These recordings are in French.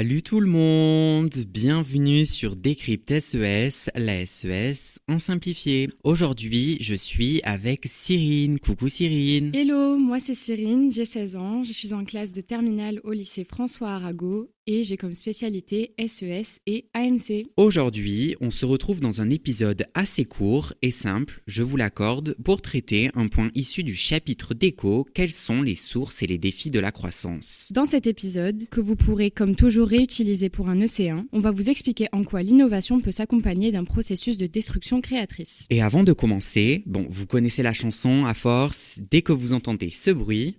Salut tout le monde, bienvenue sur Décrypte SES, la SES en simplifié. Aujourd'hui, je suis avec Cyrine. Coucou Cyrine. Hello, moi c'est Cyrine, j'ai 16 ans, je suis en classe de terminale au lycée François Arago et j'ai comme spécialité SES et AMC. Aujourd'hui, on se retrouve dans un épisode assez court et simple, je vous l'accorde, pour traiter un point issu du chapitre d'écho, quelles sont les sources et les défis de la croissance. Dans cet épisode, que vous pourrez comme toujours réutiliser pour un EC1, on va vous expliquer en quoi l'innovation peut s'accompagner d'un processus de destruction créatrice. Et avant de commencer, bon, vous connaissez la chanson à force, dès que vous entendez ce bruit,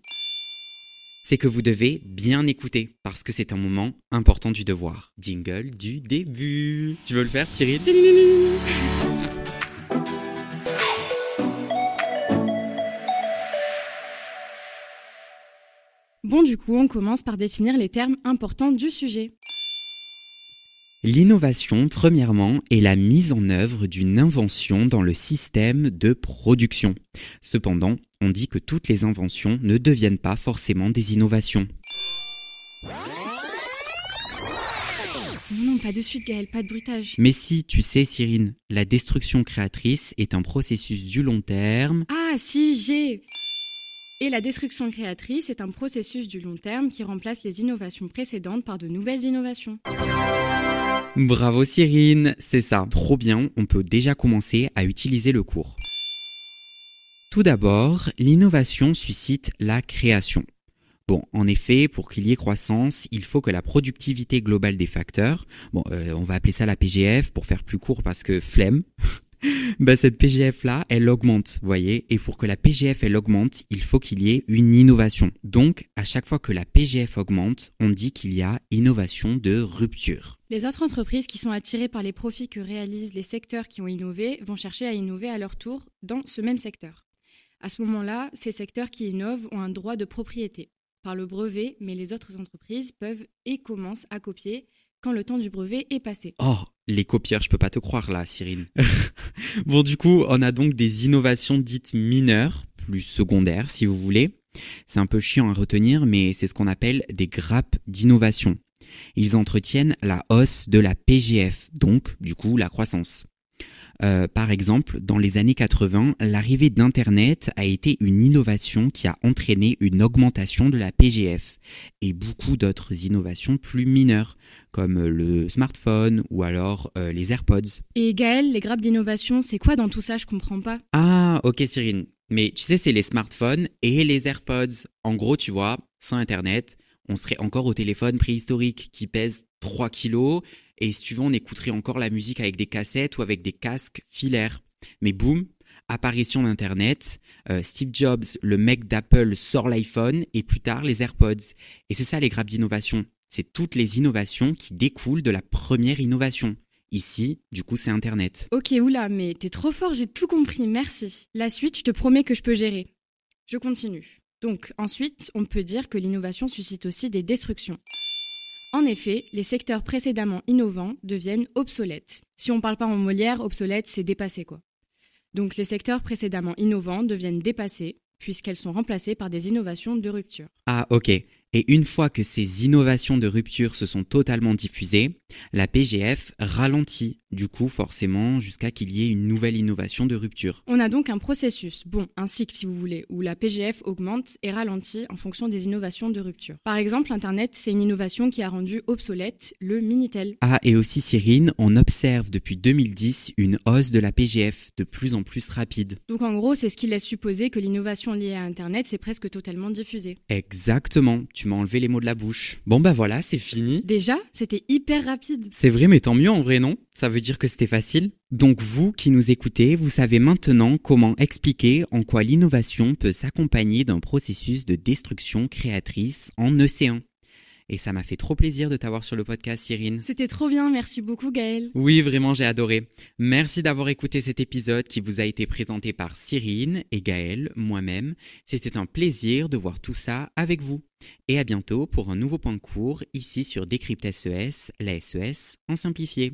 c'est que vous devez bien écouter parce que c'est un moment important du devoir. Jingle du début. Tu veux le faire, Cyril Bon, du coup, on commence par définir les termes importants du sujet. L'innovation, premièrement, est la mise en œuvre d'une invention dans le système de production. Cependant, on dit que toutes les inventions ne deviennent pas forcément des innovations. Non, pas de suite, Gaël, pas de bruitage. Mais si, tu sais, Cyrine, la destruction créatrice est un processus du long terme. Ah, si, j'ai et la destruction créatrice est un processus du long terme qui remplace les innovations précédentes par de nouvelles innovations. Bravo Cyrine, c'est ça. Trop bien, on peut déjà commencer à utiliser le cours. Tout d'abord, l'innovation suscite la création. Bon, en effet, pour qu'il y ait croissance, il faut que la productivité globale des facteurs, bon, euh, on va appeler ça la PGF pour faire plus court parce que flemme, bah, cette PGF là, elle augmente, voyez, et pour que la PGF elle augmente, il faut qu'il y ait une innovation. Donc, à chaque fois que la PGF augmente, on dit qu'il y a innovation de rupture. Les autres entreprises qui sont attirées par les profits que réalisent les secteurs qui ont innové vont chercher à innover à leur tour dans ce même secteur. À ce moment-là, ces secteurs qui innovent ont un droit de propriété par le brevet, mais les autres entreprises peuvent et commencent à copier quand le temps du brevet est passé. Oh, les copieurs, je peux pas te croire là, Cyrine. bon, du coup, on a donc des innovations dites mineures, plus secondaires si vous voulez. C'est un peu chiant à retenir, mais c'est ce qu'on appelle des grappes d'innovation. Ils entretiennent la hausse de la PGF, donc du coup la croissance. Euh, par exemple, dans les années 80, l'arrivée d'Internet a été une innovation qui a entraîné une augmentation de la PGF et beaucoup d'autres innovations plus mineures, comme le smartphone ou alors euh, les AirPods. Et Gaël, les grappes d'innovation, c'est quoi dans tout ça? Je comprends pas. Ah, ok Cyrine. Mais tu sais, c'est les smartphones et les AirPods. En gros, tu vois, sans Internet, on serait encore au téléphone préhistorique qui pèse 3 kilos et si tu veux, on écouterait encore la musique avec des cassettes ou avec des casques filaires. Mais boum, apparition d'Internet, euh, Steve Jobs, le mec d'Apple, sort l'iPhone et plus tard les AirPods. Et c'est ça les grappes d'innovation. C'est toutes les innovations qui découlent de la première innovation. Ici, du coup, c'est Internet. Ok, oula, mais t'es trop fort, j'ai tout compris, merci. La suite, je te promets que je peux gérer. Je continue. Donc, ensuite, on peut dire que l'innovation suscite aussi des destructions. En effet, les secteurs précédemment innovants deviennent obsolètes. Si on parle pas en Molière, obsolète, c'est dépassé quoi. Donc les secteurs précédemment innovants deviennent dépassés, puisqu'elles sont remplacées par des innovations de rupture. Ah ok. Et une fois que ces innovations de rupture se sont totalement diffusées, la PGF ralentit, du coup forcément, jusqu'à qu'il y ait une nouvelle innovation de rupture. On a donc un processus, bon, un cycle si vous voulez, où la PGF augmente et ralentit en fonction des innovations de rupture. Par exemple, Internet, c'est une innovation qui a rendu obsolète le Minitel. Ah, et aussi Cyrine, on observe depuis 2010 une hausse de la PGF de plus en plus rapide. Donc en gros, c'est ce qui laisse supposer que l'innovation liée à Internet s'est presque totalement diffusée. Exactement, tu m'as enlevé les mots de la bouche. Bon bah voilà, c'est fini. Déjà, c'était hyper rapide. C'est vrai, mais tant mieux en vrai, non? Ça veut dire que c'était facile Donc vous qui nous écoutez, vous savez maintenant comment expliquer en quoi l'innovation peut s'accompagner d'un processus de destruction créatrice en océan. Et ça m'a fait trop plaisir de t'avoir sur le podcast, Cyrine. C'était trop bien, merci beaucoup Gaël. Oui, vraiment, j'ai adoré. Merci d'avoir écouté cet épisode qui vous a été présenté par Cyrine et Gaël, moi-même. C'était un plaisir de voir tout ça avec vous. Et à bientôt pour un nouveau point de cours ici sur Décrypte SES, la SES en simplifié.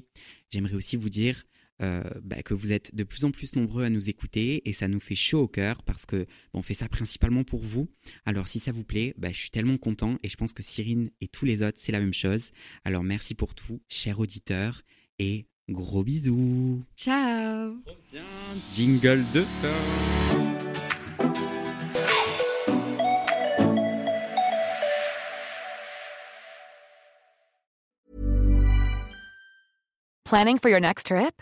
J'aimerais aussi vous dire euh, bah, que vous êtes de plus en plus nombreux à nous écouter et ça nous fait chaud au cœur parce que bon, on fait ça principalement pour vous. Alors si ça vous plaît, bah, je suis tellement content et je pense que Cyrine et tous les autres c'est la même chose. Alors merci pour tout, chers auditeurs et gros bisous. Ciao Bien, jingle de fin. Planning for your next trip?